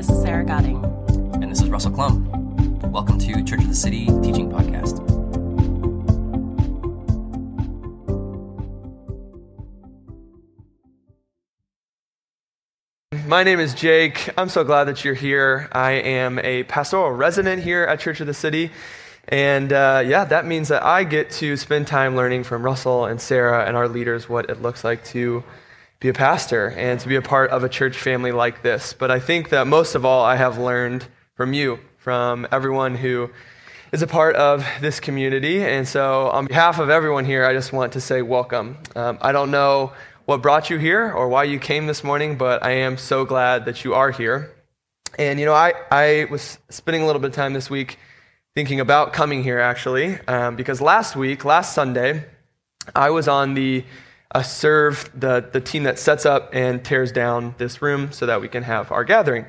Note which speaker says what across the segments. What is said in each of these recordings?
Speaker 1: this is Sarah Godding.
Speaker 2: And this is Russell Klum. Welcome to Church of the City Teaching Podcast.
Speaker 3: My name is Jake. I'm so glad that you're here. I am a pastoral resident here at Church of the City. And uh, yeah, that means that I get to spend time learning from Russell and Sarah and our leaders what it looks like to be a pastor and to be a part of a church family like this. But I think that most of all, I have learned from you, from everyone who is a part of this community. And so, on behalf of everyone here, I just want to say welcome. Um, I don't know what brought you here or why you came this morning, but I am so glad that you are here. And, you know, I, I was spending a little bit of time this week thinking about coming here, actually, um, because last week, last Sunday, I was on the uh, serve the, the team that sets up and tears down this room so that we can have our gathering.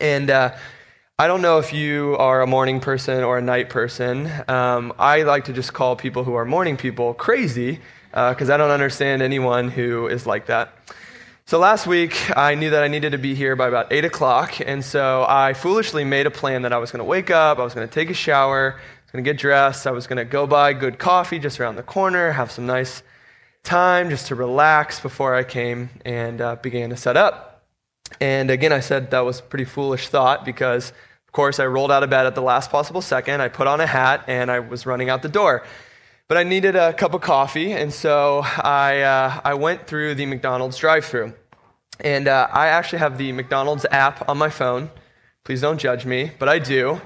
Speaker 3: And uh, I don't know if you are a morning person or a night person. Um, I like to just call people who are morning people crazy because uh, I don't understand anyone who is like that. So last week, I knew that I needed to be here by about 8 o'clock, and so I foolishly made a plan that I was going to wake up, I was going to take a shower, I was going to get dressed, I was going to go buy good coffee just around the corner, have some nice time just to relax before I came and uh, began to set up. And again, I said that was a pretty foolish thought because, of course, I rolled out of bed at the last possible second. I put on a hat and I was running out the door. But I needed a cup of coffee, and so I, uh, I went through the McDonald's drive through. And uh, I actually have the McDonald's app on my phone. Please don't judge me, but I do.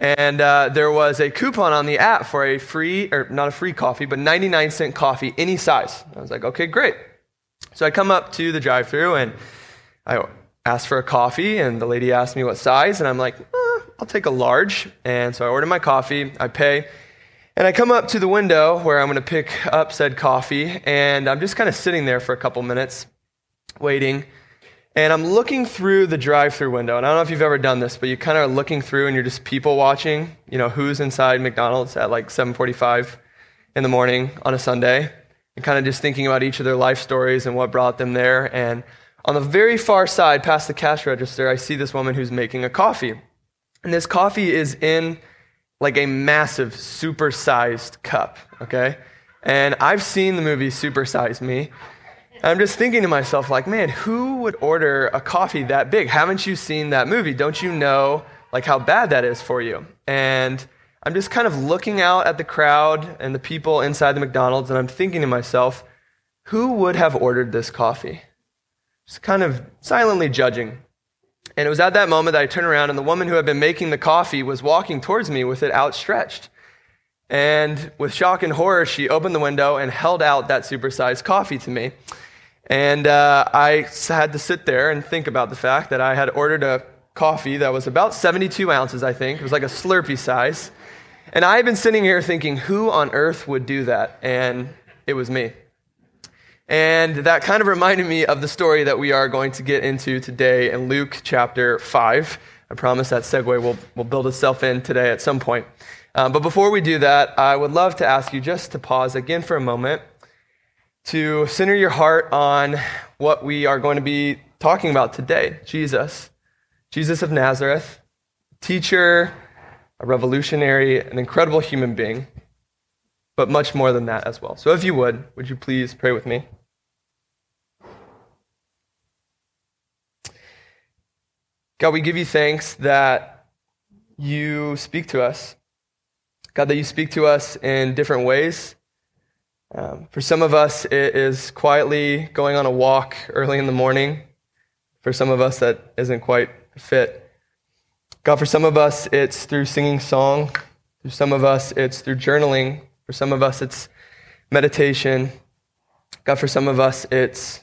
Speaker 3: And uh, there was a coupon on the app for a free, or not a free coffee, but 99 cent coffee, any size. I was like, okay, great. So I come up to the drive through and I asked for a coffee, and the lady asked me what size, and I'm like, eh, I'll take a large. And so I order my coffee, I pay, and I come up to the window where I'm going to pick up said coffee, and I'm just kind of sitting there for a couple minutes, waiting. And I'm looking through the drive through window. And I don't know if you've ever done this, but you kind of are looking through and you're just people watching, you know, who's inside McDonald's at like 745 in the morning on a Sunday. And kind of just thinking about each of their life stories and what brought them there. And on the very far side, past the cash register, I see this woman who's making a coffee. And this coffee is in like a massive, super-sized cup, okay? And I've seen the movie Super Size Me. I'm just thinking to myself, like, man, who would order a coffee that big? Haven't you seen that movie? Don't you know, like, how bad that is for you? And I'm just kind of looking out at the crowd and the people inside the McDonald's, and I'm thinking to myself, who would have ordered this coffee? Just kind of silently judging. And it was at that moment that I turned around, and the woman who had been making the coffee was walking towards me with it outstretched. And with shock and horror, she opened the window and held out that supersized coffee to me. And uh, I had to sit there and think about the fact that I had ordered a coffee that was about 72 ounces, I think. It was like a Slurpee size. And I had been sitting here thinking, who on earth would do that? And it was me. And that kind of reminded me of the story that we are going to get into today in Luke chapter 5. I promise that segue will, will build itself in today at some point. Um, but before we do that, I would love to ask you just to pause again for a moment to center your heart on what we are going to be talking about today Jesus. Jesus of Nazareth, teacher, a revolutionary, an incredible human being, but much more than that as well. So if you would, would you please pray with me? God, we give you thanks that you speak to us. God, that you speak to us in different ways. Um, for some of us, it is quietly going on a walk early in the morning. For some of us, that isn't quite fit. God, for some of us, it's through singing song. For some of us, it's through journaling. For some of us, it's meditation. God, for some of us, it's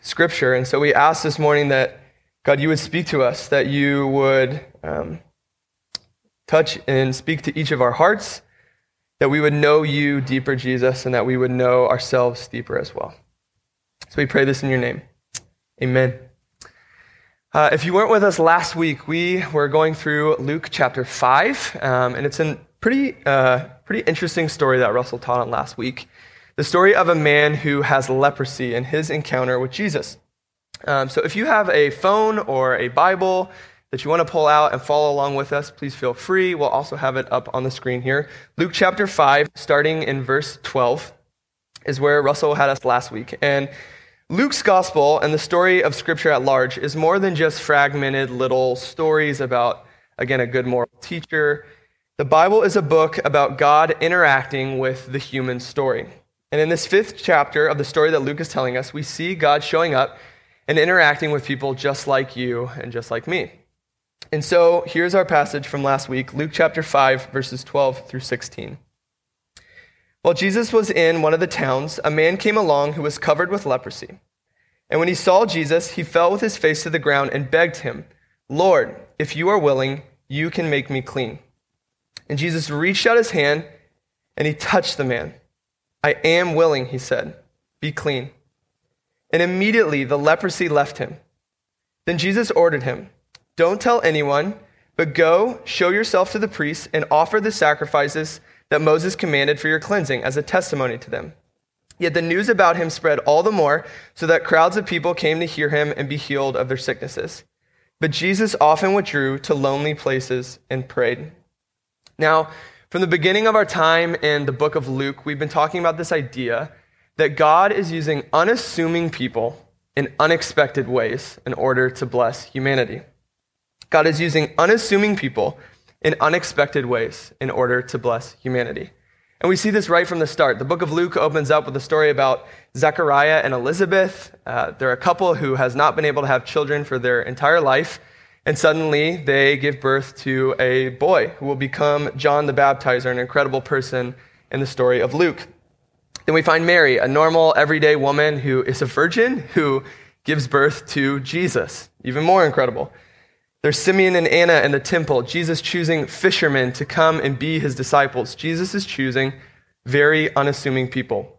Speaker 3: scripture. And so we ask this morning that, God, you would speak to us, that you would um, touch and speak to each of our hearts that we would know you deeper, Jesus, and that we would know ourselves deeper as well. So we pray this in your name. Amen. Uh, if you weren't with us last week, we were going through Luke chapter 5, um, and it's a pretty, uh, pretty interesting story that Russell taught on last week. The story of a man who has leprosy and his encounter with Jesus. Um, so if you have a phone or a Bible that you want to pull out and follow along with us, please feel free. We'll also have it up on the screen here. Luke chapter 5, starting in verse 12, is where Russell had us last week. And Luke's gospel and the story of Scripture at large is more than just fragmented little stories about, again, a good moral teacher. The Bible is a book about God interacting with the human story. And in this fifth chapter of the story that Luke is telling us, we see God showing up and interacting with people just like you and just like me. And so here's our passage from last week Luke chapter 5, verses 12 through 16. While Jesus was in one of the towns, a man came along who was covered with leprosy. And when he saw Jesus, he fell with his face to the ground and begged him, Lord, if you are willing, you can make me clean. And Jesus reached out his hand and he touched the man. I am willing, he said. Be clean. And immediately the leprosy left him. Then Jesus ordered him, Don't tell anyone, but go, show yourself to the priests, and offer the sacrifices that Moses commanded for your cleansing as a testimony to them. Yet the news about him spread all the more, so that crowds of people came to hear him and be healed of their sicknesses. But Jesus often withdrew to lonely places and prayed. Now, from the beginning of our time in the book of Luke, we've been talking about this idea that God is using unassuming people in unexpected ways in order to bless humanity. God is using unassuming people in unexpected ways in order to bless humanity. And we see this right from the start. The book of Luke opens up with a story about Zechariah and Elizabeth. Uh, they're a couple who has not been able to have children for their entire life. And suddenly they give birth to a boy who will become John the Baptizer, an incredible person in the story of Luke. Then we find Mary, a normal, everyday woman who is a virgin who gives birth to Jesus. Even more incredible. There's Simeon and Anna in the temple, Jesus choosing fishermen to come and be his disciples. Jesus is choosing very unassuming people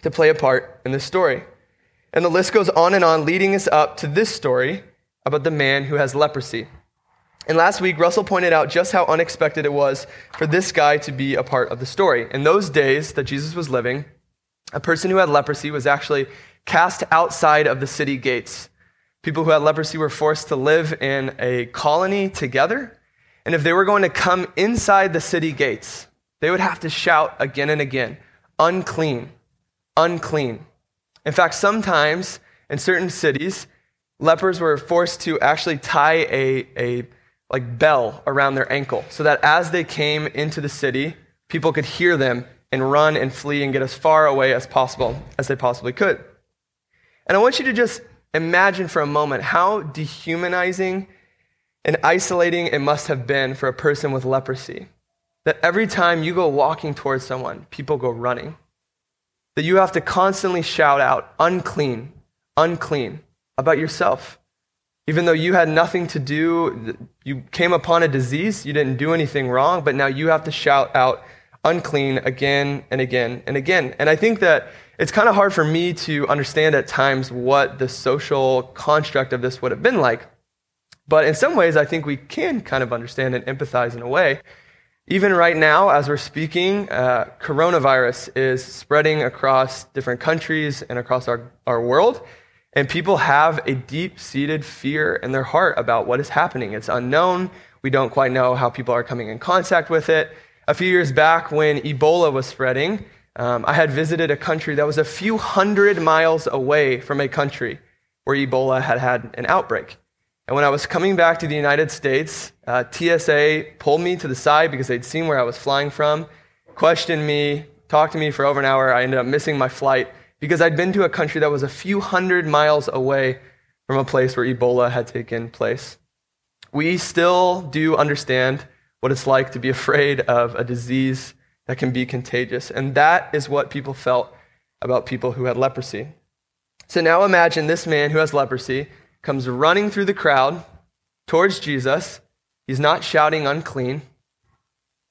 Speaker 3: to play a part in this story. And the list goes on and on, leading us up to this story about the man who has leprosy. And last week, Russell pointed out just how unexpected it was for this guy to be a part of the story. In those days that Jesus was living, a person who had leprosy was actually cast outside of the city gates. People who had leprosy were forced to live in a colony together. And if they were going to come inside the city gates, they would have to shout again and again, unclean, unclean. In fact, sometimes in certain cities, lepers were forced to actually tie a, a like bell around their ankle so that as they came into the city, people could hear them and run and flee and get as far away as possible as they possibly could. And I want you to just imagine for a moment how dehumanizing and isolating it must have been for a person with leprosy. That every time you go walking towards someone, people go running. That you have to constantly shout out, unclean, unclean about yourself. Even though you had nothing to do, you came upon a disease, you didn't do anything wrong, but now you have to shout out unclean again and again and again. And I think that it's kind of hard for me to understand at times what the social construct of this would have been like. But in some ways, I think we can kind of understand and empathize in a way. Even right now, as we're speaking, uh, coronavirus is spreading across different countries and across our, our world. And people have a deep seated fear in their heart about what is happening. It's unknown. We don't quite know how people are coming in contact with it. A few years back, when Ebola was spreading, um, I had visited a country that was a few hundred miles away from a country where Ebola had had an outbreak. And when I was coming back to the United States, uh, TSA pulled me to the side because they'd seen where I was flying from, questioned me, talked to me for over an hour. I ended up missing my flight because I'd been to a country that was a few hundred miles away from a place where Ebola had taken place. We still do understand what it's like to be afraid of a disease that can be contagious. And that is what people felt about people who had leprosy. So now imagine this man who has leprosy comes running through the crowd towards Jesus. He's not shouting unclean.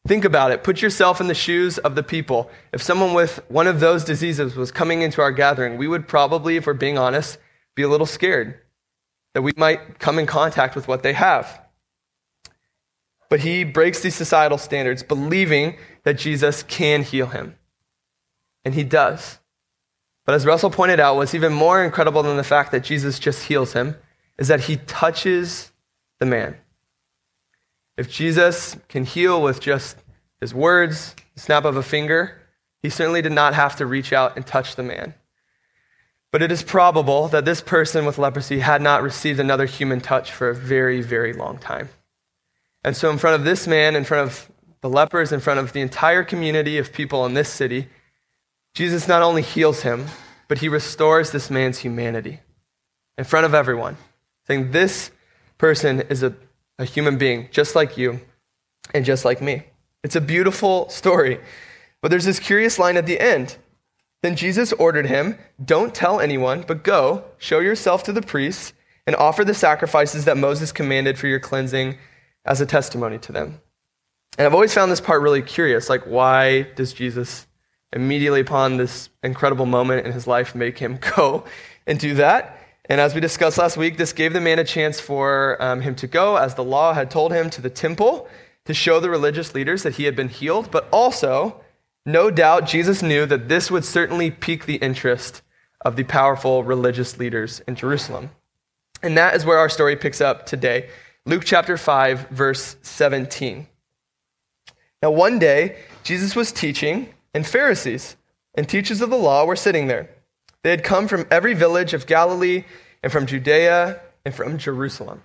Speaker 3: Think about it. Put yourself in the shoes of the people. If someone with one of those diseases was coming into our gathering, we would probably, if we're being honest, be a little scared that we might come in contact with what they have. But he breaks these societal standards, believing that Jesus can heal him. And he does. But as Russell pointed out, what's even more incredible than the fact that Jesus just heals him is that he touches the man. If Jesus can heal with just his words, the snap of a finger, he certainly did not have to reach out and touch the man. But it is probable that this person with leprosy had not received another human touch for a very, very long time. And so, in front of this man, in front of the lepers, in front of the entire community of people in this city, Jesus not only heals him, but he restores this man's humanity in front of everyone, saying, This person is a, a human being just like you and just like me. It's a beautiful story. But there's this curious line at the end. Then Jesus ordered him, Don't tell anyone, but go, show yourself to the priests, and offer the sacrifices that Moses commanded for your cleansing as a testimony to them. And I've always found this part really curious. Like, why does Jesus immediately upon this incredible moment in his life make him go and do that? And as we discussed last week, this gave the man a chance for um, him to go, as the law had told him, to the temple to show the religious leaders that he had been healed. But also, no doubt, Jesus knew that this would certainly pique the interest of the powerful religious leaders in Jerusalem. And that is where our story picks up today. Luke chapter 5, verse 17. Now, one day, Jesus was teaching, and Pharisees and teachers of the law were sitting there. They had come from every village of Galilee and from Judea and from Jerusalem.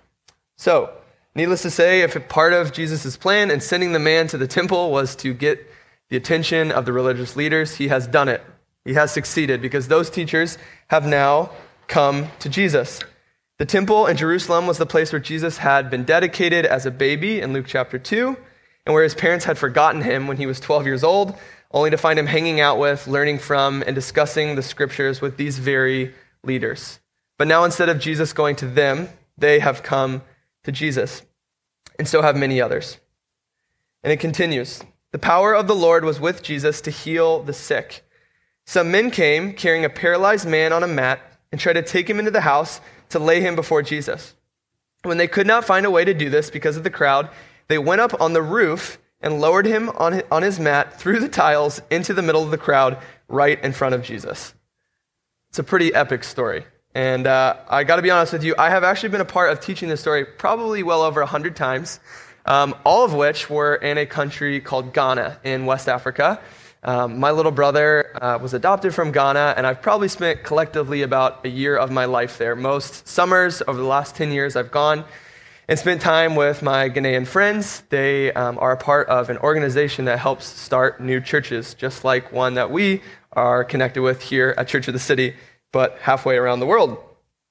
Speaker 3: So, needless to say, if a part of Jesus' plan in sending the man to the temple was to get the attention of the religious leaders, he has done it. He has succeeded because those teachers have now come to Jesus. The temple in Jerusalem was the place where Jesus had been dedicated as a baby in Luke chapter 2 and where his parents had forgotten him when he was 12 years old, only to find him hanging out with, learning from, and discussing the scriptures with these very leaders. But now, instead of Jesus going to them, they have come to Jesus, and so have many others. And it continues The power of the Lord was with Jesus to heal the sick. Some men came carrying a paralyzed man on a mat and tried to take him into the house to lay him before Jesus. When they could not find a way to do this because of the crowd, they went up on the roof and lowered him on, on his mat through the tiles into the middle of the crowd right in front of Jesus. It's a pretty epic story. And uh, I got to be honest with you, I have actually been a part of teaching this story probably well over 100 times, um, all of which were in a country called Ghana in West Africa. Um, my little brother uh, was adopted from Ghana, and I've probably spent collectively about a year of my life there. Most summers over the last 10 years, I've gone and spent time with my Ghanaian friends. They um, are a part of an organization that helps start new churches, just like one that we are connected with here at Church of the City, but halfway around the world.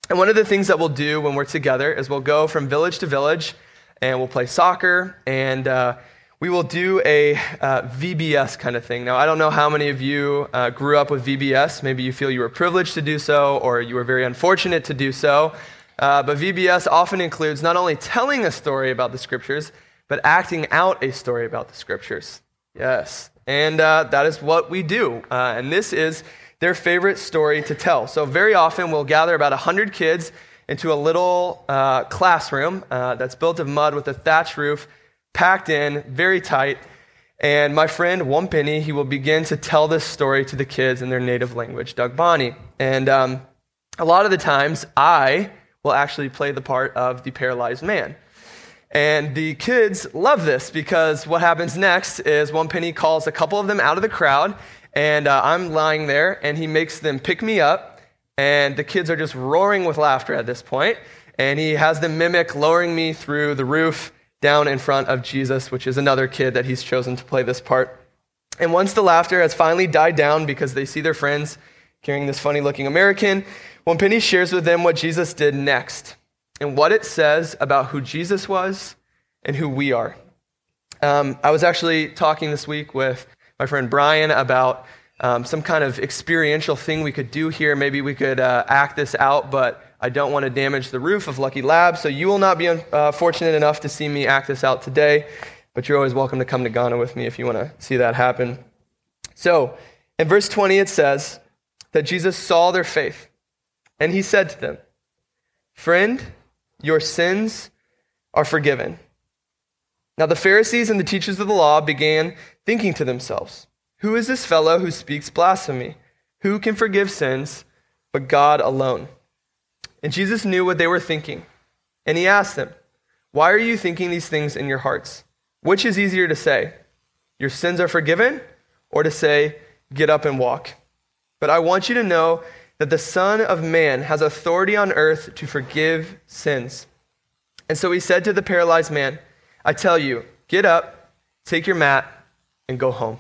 Speaker 3: And one of the things that we'll do when we're together is we'll go from village to village and we'll play soccer and uh, we will do a uh, VBS kind of thing. Now, I don't know how many of you uh, grew up with VBS. Maybe you feel you were privileged to do so or you were very unfortunate to do so. Uh, but VBS often includes not only telling a story about the scriptures, but acting out a story about the scriptures. Yes. And uh, that is what we do. Uh, and this is their favorite story to tell. So, very often we'll gather about 100 kids into a little uh, classroom uh, that's built of mud with a thatch roof, packed in, very tight. And my friend Wampini, he will begin to tell this story to the kids in their native language, Dagbani. And um, a lot of the times, I will actually play the part of the paralyzed man. And the kids love this because what happens next is Wampini calls a couple of them out of the crowd, and uh, I'm lying there, and he makes them pick me up, and the kids are just roaring with laughter at this point, and he has them mimic lowering me through the roof down in front of Jesus, which is another kid that he's chosen to play this part. And once the laughter has finally died down because they see their friends carrying this funny looking American, Wampini shares with them what Jesus did next and what it says about who Jesus was and who we are. Um, I was actually talking this week with my friend Brian about um, some kind of experiential thing we could do here. Maybe we could uh, act this out, but I don't want to damage the roof of Lucky Lab, so you will not be uh, fortunate enough to see me act this out today, but you're always welcome to come to Ghana with me if you want to see that happen. So, in verse 20, it says that Jesus saw their faith. And he said to them, Friend, your sins are forgiven. Now the Pharisees and the teachers of the law began thinking to themselves, Who is this fellow who speaks blasphemy? Who can forgive sins but God alone? And Jesus knew what they were thinking. And he asked them, Why are you thinking these things in your hearts? Which is easier to say, Your sins are forgiven, or to say, Get up and walk? But I want you to know that the Son of Man has authority on earth to forgive sins. And so he said to the paralyzed man, I tell you, get up, take your mat, and go home.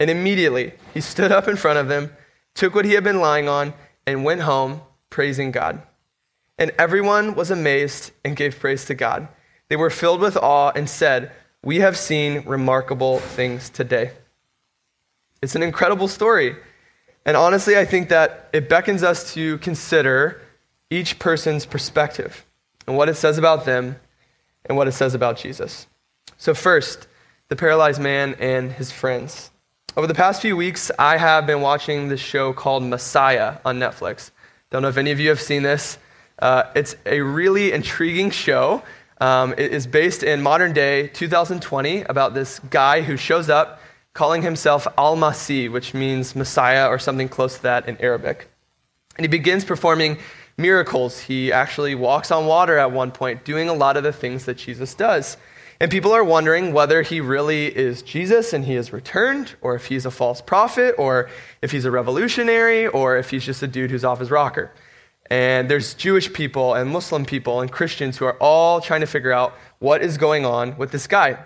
Speaker 3: And immediately he stood up in front of them, took what he had been lying on, and went home, praising God. And everyone was amazed and gave praise to God. They were filled with awe and said, We have seen remarkable things today. It's an incredible story. And honestly, I think that it beckons us to consider each person's perspective and what it says about them and what it says about Jesus. So, first, the paralyzed man and his friends. Over the past few weeks, I have been watching this show called Messiah on Netflix. Don't know if any of you have seen this. Uh, it's a really intriguing show. Um, it is based in modern day 2020 about this guy who shows up calling himself Al Masih, which means Messiah or something close to that in Arabic. And he begins performing miracles. He actually walks on water at one point, doing a lot of the things that Jesus does. And people are wondering whether he really is Jesus and he has returned, or if he's a false prophet, or if he's a revolutionary, or if he's just a dude who's off his rocker. And there's Jewish people and Muslim people and Christians who are all trying to figure out what is going on with this guy.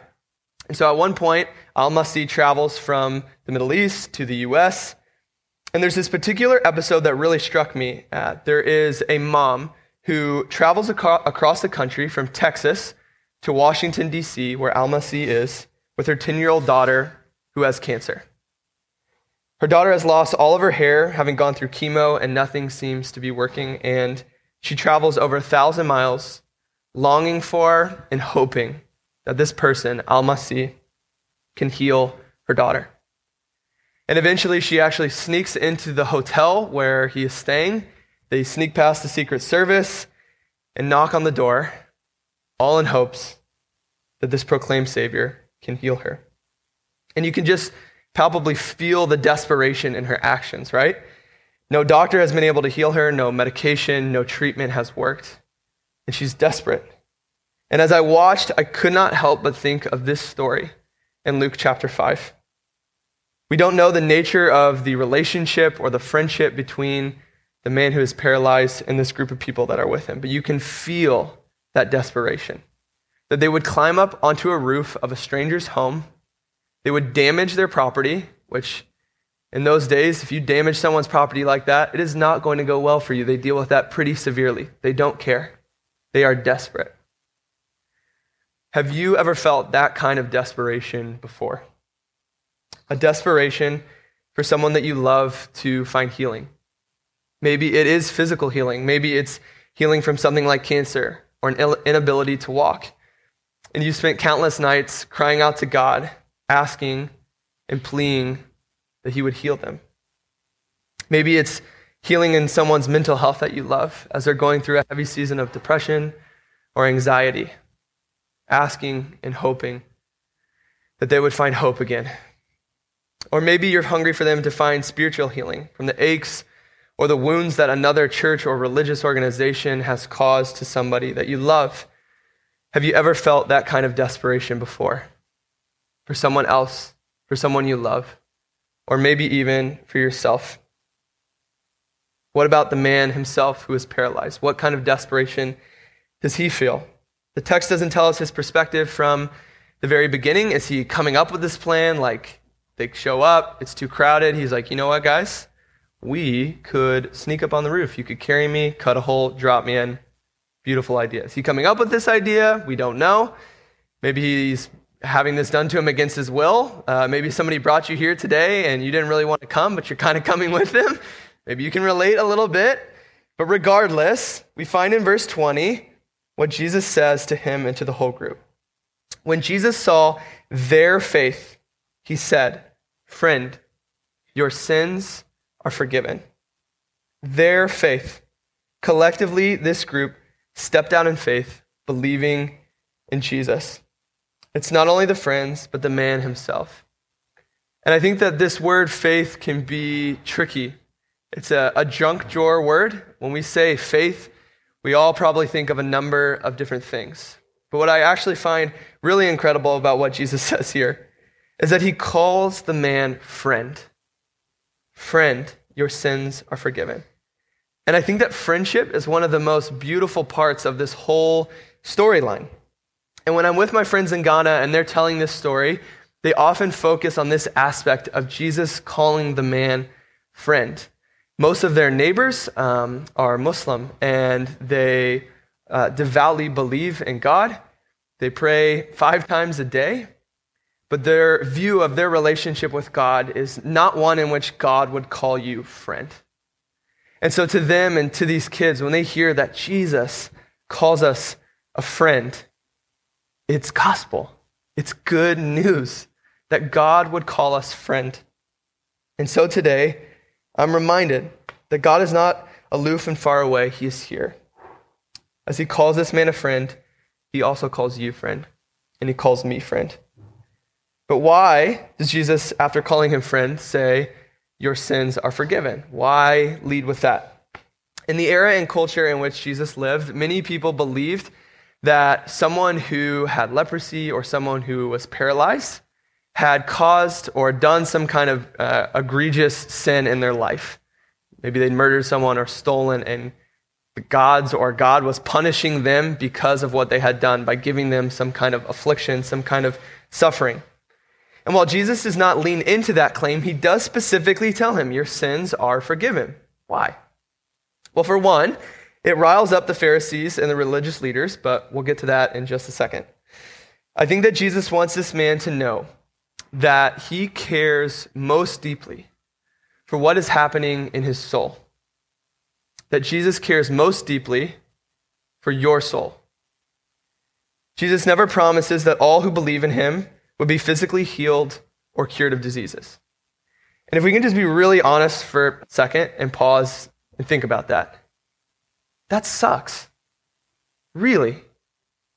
Speaker 3: And so at one point, Al Masih travels from the Middle East to the US. And there's this particular episode that really struck me. Uh, there is a mom who travels aco- across the country from Texas to Washington, D.C., where Al Masih is, with her 10 year old daughter who has cancer. Her daughter has lost all of her hair, having gone through chemo, and nothing seems to be working. And she travels over a thousand miles, longing for and hoping that this person, Al Masih, can heal her daughter. And eventually, she actually sneaks into the hotel where he is staying. They sneak past the Secret Service and knock on the door, all in hopes that this proclaimed Savior can heal her. And you can just palpably feel the desperation in her actions, right? No doctor has been able to heal her, no medication, no treatment has worked. And she's desperate. And as I watched, I could not help but think of this story in Luke chapter 5. We don't know the nature of the relationship or the friendship between the man who is paralyzed and this group of people that are with him, but you can feel that desperation. That they would climb up onto a roof of a stranger's home, they would damage their property, which in those days, if you damage someone's property like that, it is not going to go well for you. They deal with that pretty severely. They don't care, they are desperate. Have you ever felt that kind of desperation before? A desperation for someone that you love to find healing. Maybe it is physical healing. Maybe it's healing from something like cancer or an inability to walk. And you spent countless nights crying out to God, asking and pleading that He would heal them. Maybe it's healing in someone's mental health that you love as they're going through a heavy season of depression or anxiety asking and hoping that they would find hope again. Or maybe you're hungry for them to find spiritual healing from the aches or the wounds that another church or religious organization has caused to somebody that you love. Have you ever felt that kind of desperation before? For someone else, for someone you love, or maybe even for yourself? What about the man himself who is paralyzed? What kind of desperation does he feel? The text doesn't tell us his perspective from the very beginning. Is he coming up with this plan? Like, they show up, it's too crowded. He's like, you know what, guys? We could sneak up on the roof. You could carry me, cut a hole, drop me in. Beautiful idea. Is he coming up with this idea? We don't know. Maybe he's having this done to him against his will. Uh, maybe somebody brought you here today and you didn't really want to come, but you're kind of coming with them. Maybe you can relate a little bit. But regardless, we find in verse 20 what Jesus says to him and to the whole group. When Jesus saw their faith, he said, Friend, your sins are forgiven. Their faith. Collectively, this group stepped out in faith, believing in Jesus. It's not only the friends, but the man himself. And I think that this word faith can be tricky. It's a, a junk drawer word. When we say faith, we all probably think of a number of different things. But what I actually find really incredible about what Jesus says here is that he calls the man friend. Friend, your sins are forgiven. And I think that friendship is one of the most beautiful parts of this whole storyline. And when I'm with my friends in Ghana and they're telling this story, they often focus on this aspect of Jesus calling the man friend. Most of their neighbors um, are Muslim and they uh, devoutly believe in God. They pray five times a day, but their view of their relationship with God is not one in which God would call you friend. And so, to them and to these kids, when they hear that Jesus calls us a friend, it's gospel. It's good news that God would call us friend. And so today, I'm reminded that God is not aloof and far away, He is here. As He calls this man a friend, He also calls you friend, and He calls me friend. But why does Jesus, after calling him friend, say, Your sins are forgiven? Why lead with that? In the era and culture in which Jesus lived, many people believed that someone who had leprosy or someone who was paralyzed had caused or done some kind of uh, egregious sin in their life. Maybe they'd murdered someone or stolen, and the gods or God was punishing them because of what they had done by giving them some kind of affliction, some kind of suffering. And while Jesus does not lean into that claim, he does specifically tell him, Your sins are forgiven. Why? Well, for one, it riles up the Pharisees and the religious leaders, but we'll get to that in just a second. I think that Jesus wants this man to know that he cares most deeply for what is happening in his soul. That Jesus cares most deeply for your soul. Jesus never promises that all who believe in him would be physically healed or cured of diseases. And if we can just be really honest for a second and pause and think about that. That sucks. Really.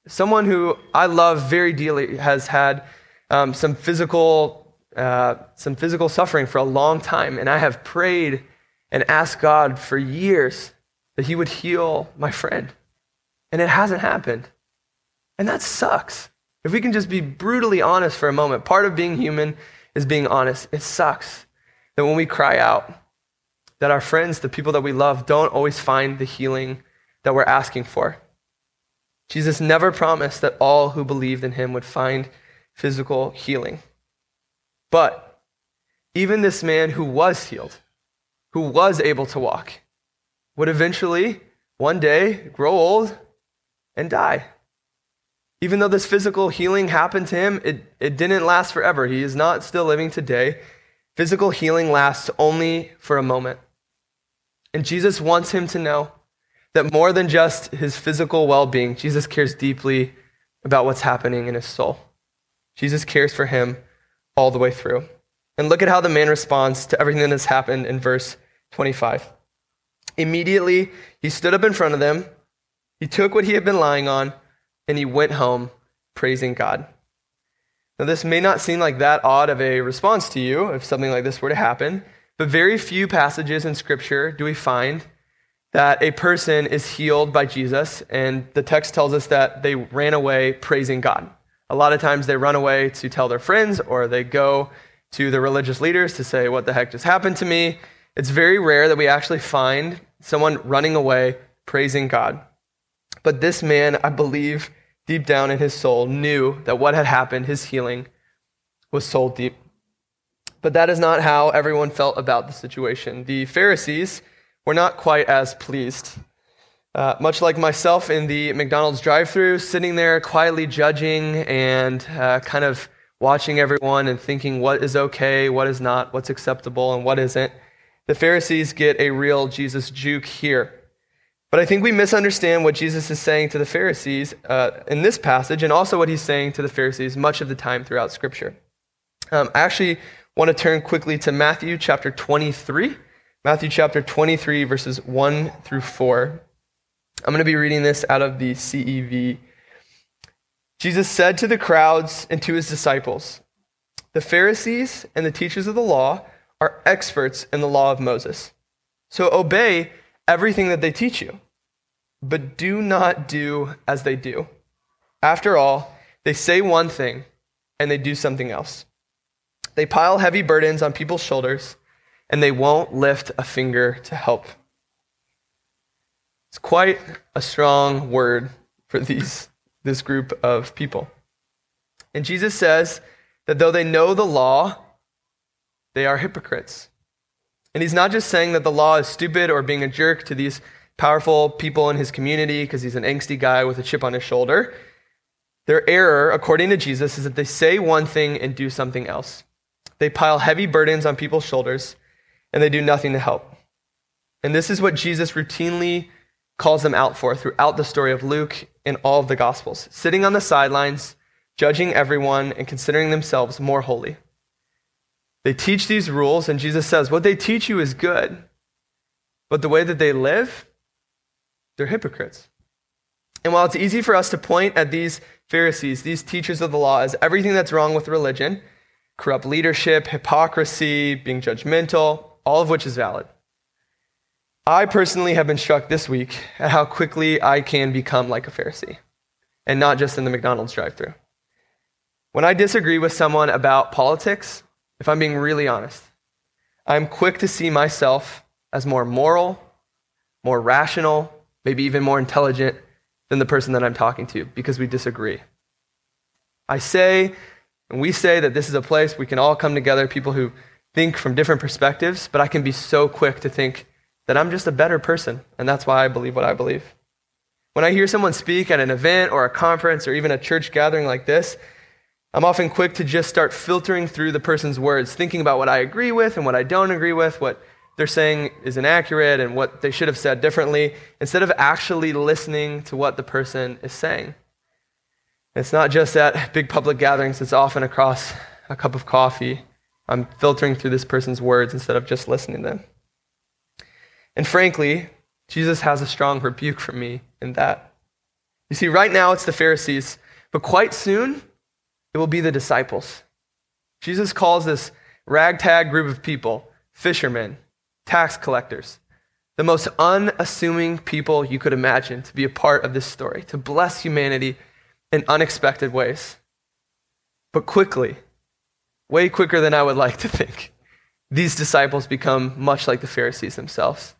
Speaker 3: Someone who I love very dearly has had um, some physical uh, some physical suffering for a long time, and I have prayed and asked God for years that He would heal my friend, and it hasn't happened, and that sucks. If we can just be brutally honest for a moment, part of being human is being honest. It sucks that when we cry out, that our friends, the people that we love, don't always find the healing that we're asking for. Jesus never promised that all who believed in him would find physical healing. But even this man who was healed, who was able to walk, would eventually, one day, grow old and die. Even though this physical healing happened to him, it, it didn't last forever. He is not still living today. Physical healing lasts only for a moment. And Jesus wants him to know that more than just his physical well being, Jesus cares deeply about what's happening in his soul. Jesus cares for him all the way through. And look at how the man responds to everything that has happened in verse 25. Immediately, he stood up in front of them, he took what he had been lying on, and he went home praising God. Now, this may not seem like that odd of a response to you if something like this were to happen, but very few passages in Scripture do we find that a person is healed by Jesus, and the text tells us that they ran away praising God. A lot of times they run away to tell their friends, or they go to the religious leaders to say, What the heck just happened to me? It's very rare that we actually find someone running away praising God. But this man, I believe, deep down in his soul, knew that what had happened, his healing, was soul deep. But that is not how everyone felt about the situation. The Pharisees were not quite as pleased. Uh, much like myself in the McDonald's drive through, sitting there quietly judging and uh, kind of watching everyone and thinking what is okay, what is not, what's acceptable, and what isn't, the Pharisees get a real Jesus juke here. But I think we misunderstand what Jesus is saying to the Pharisees uh, in this passage, and also what he's saying to the Pharisees much of the time throughout Scripture. Um, I actually want to turn quickly to Matthew chapter 23. Matthew chapter 23, verses 1 through 4. I'm going to be reading this out of the CEV. Jesus said to the crowds and to his disciples, The Pharisees and the teachers of the law are experts in the law of Moses. So obey everything that they teach you, but do not do as they do. After all, they say one thing and they do something else. They pile heavy burdens on people's shoulders and they won't lift a finger to help. It's quite a strong word for these, this group of people. And Jesus says that though they know the law, they are hypocrites. And he's not just saying that the law is stupid or being a jerk to these powerful people in his community because he's an angsty guy with a chip on his shoulder. Their error, according to Jesus, is that they say one thing and do something else. They pile heavy burdens on people's shoulders and they do nothing to help. And this is what Jesus routinely calls them out for throughout the story of Luke and all of the Gospels, sitting on the sidelines, judging everyone, and considering themselves more holy. They teach these rules, and Jesus says, What they teach you is good, but the way that they live, they're hypocrites. And while it's easy for us to point at these Pharisees, these teachers of the law, as everything that's wrong with religion, corrupt leadership, hypocrisy, being judgmental, all of which is valid. I personally have been struck this week at how quickly I can become like a Pharisee, and not just in the McDonald's drive through. When I disagree with someone about politics, if I'm being really honest, I'm quick to see myself as more moral, more rational, maybe even more intelligent than the person that I'm talking to because we disagree. I say, and we say that this is a place we can all come together, people who think from different perspectives, but I can be so quick to think that I'm just a better person, and that's why I believe what I believe. When I hear someone speak at an event or a conference or even a church gathering like this, I'm often quick to just start filtering through the person's words, thinking about what I agree with and what I don't agree with, what they're saying is inaccurate and what they should have said differently, instead of actually listening to what the person is saying. It's not just at big public gatherings, it's often across a cup of coffee. I'm filtering through this person's words instead of just listening to them. And frankly, Jesus has a strong rebuke for me in that. You see, right now it's the Pharisees, but quite soon it will be the disciples. Jesus calls this ragtag group of people fishermen, tax collectors, the most unassuming people you could imagine to be a part of this story, to bless humanity in unexpected ways. But quickly, way quicker than I would like to think, these disciples become much like the Pharisees themselves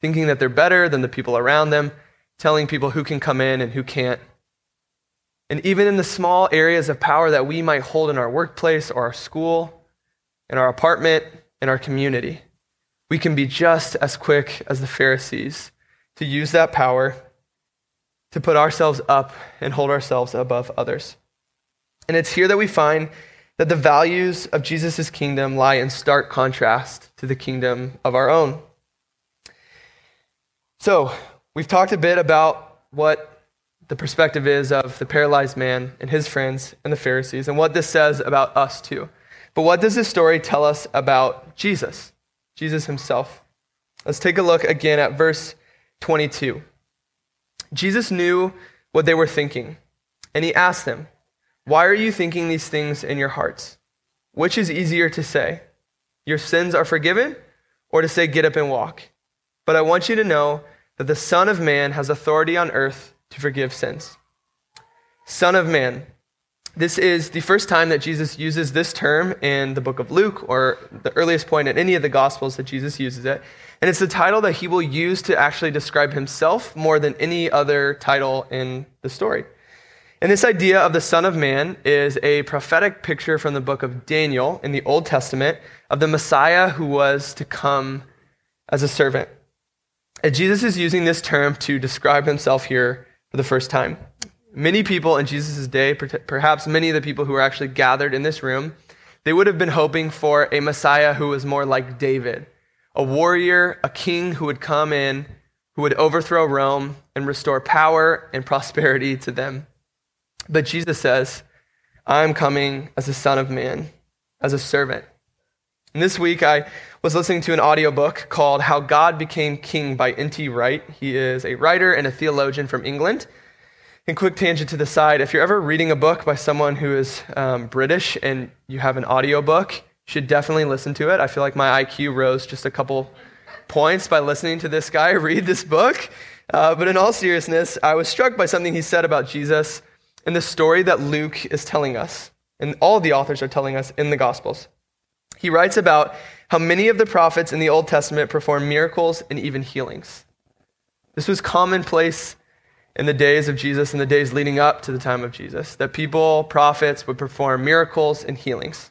Speaker 3: thinking that they're better than the people around them, telling people who can come in and who can't. And even in the small areas of power that we might hold in our workplace or our school, in our apartment, in our community, we can be just as quick as the Pharisees to use that power to put ourselves up and hold ourselves above others. And it's here that we find that the values of Jesus' kingdom lie in stark contrast to the kingdom of our own. So, we've talked a bit about what the perspective is of the paralyzed man and his friends and the Pharisees, and what this says about us too. But what does this story tell us about Jesus, Jesus himself? Let's take a look again at verse 22. Jesus knew what they were thinking, and he asked them, Why are you thinking these things in your hearts? Which is easier to say, Your sins are forgiven, or to say, Get up and walk? But I want you to know that the Son of Man has authority on earth to forgive sins. Son of Man. This is the first time that Jesus uses this term in the book of Luke, or the earliest point in any of the Gospels that Jesus uses it. And it's the title that he will use to actually describe himself more than any other title in the story. And this idea of the Son of Man is a prophetic picture from the book of Daniel in the Old Testament of the Messiah who was to come as a servant. And Jesus is using this term to describe himself here for the first time. Many people in Jesus' day, perhaps many of the people who were actually gathered in this room, they would have been hoping for a Messiah who was more like David, a warrior, a king who would come in, who would overthrow Rome and restore power and prosperity to them. But Jesus says, I'm coming as a son of man, as a servant. And this week I was listening to an audiobook called How God Became King by N.T. Wright. He is a writer and a theologian from England. And quick tangent to the side if you're ever reading a book by someone who is um, British and you have an audiobook, you should definitely listen to it. I feel like my IQ rose just a couple points by listening to this guy read this book. Uh, but in all seriousness, I was struck by something he said about Jesus in the story that Luke is telling us, and all the authors are telling us in the Gospels. He writes about how many of the prophets in the Old Testament performed miracles and even healings. This was commonplace in the days of Jesus and the days leading up to the time of Jesus, that people, prophets, would perform miracles and healings.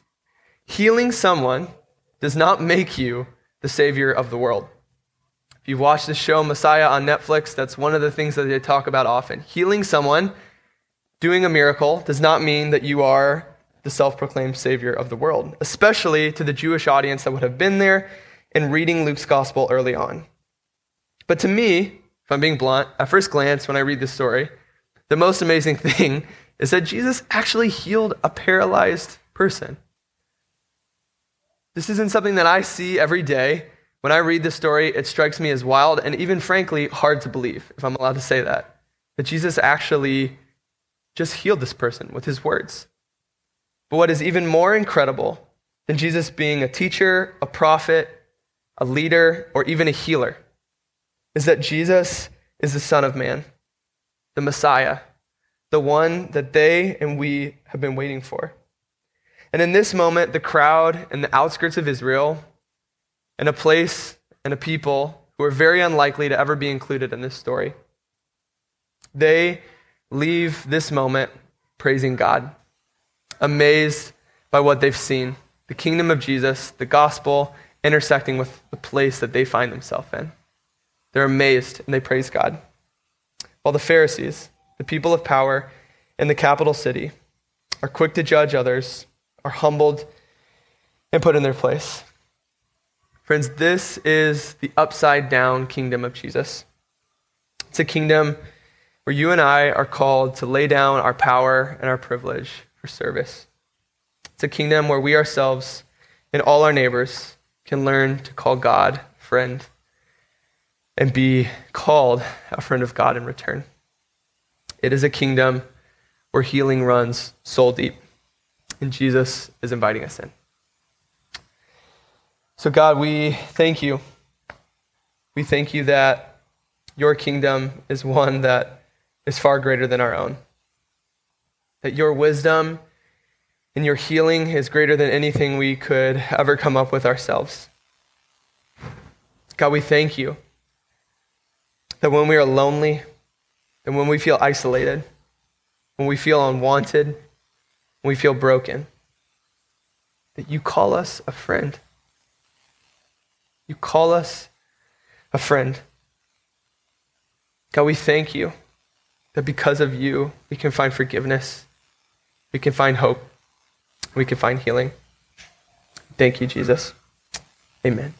Speaker 3: Healing someone does not make you the savior of the world. If you've watched the show Messiah on Netflix, that's one of the things that they talk about often. Healing someone, doing a miracle, does not mean that you are the self proclaimed savior of the world, especially to the Jewish audience that would have been there and reading Luke's gospel early on. But to me, if I'm being blunt, at first glance, when I read this story, the most amazing thing is that Jesus actually healed a paralyzed person. This isn't something that I see every day. When I read this story, it strikes me as wild and even frankly hard to believe, if I'm allowed to say that, that Jesus actually just healed this person with his words. But what is even more incredible than Jesus being a teacher, a prophet, a leader, or even a healer is that Jesus is the Son of Man, the Messiah, the one that they and we have been waiting for. And in this moment, the crowd and the outskirts of Israel, and a place and a people who are very unlikely to ever be included in this story, they leave this moment praising God, amazed by what they've seen the kingdom of Jesus, the gospel intersecting with the place that they find themselves in. They're amazed and they praise God. While the Pharisees, the people of power in the capital city, are quick to judge others, are humbled, and put in their place. Friends, this is the upside down kingdom of Jesus. It's a kingdom where you and I are called to lay down our power and our privilege service. It's a kingdom where we ourselves and all our neighbors can learn to call God friend and be called a friend of God in return. It is a kingdom where healing runs soul deep, and Jesus is inviting us in. So, God, we thank you. We thank you that your kingdom is one that is far greater than our own. That your wisdom and your healing is greater than anything we could ever come up with ourselves. God, we thank you that when we are lonely, and when we feel isolated, when we feel unwanted, when we feel broken, that you call us a friend. You call us a friend. God, we thank you that because of you, we can find forgiveness, we can find hope, we can find healing. Thank you, Jesus. Amen.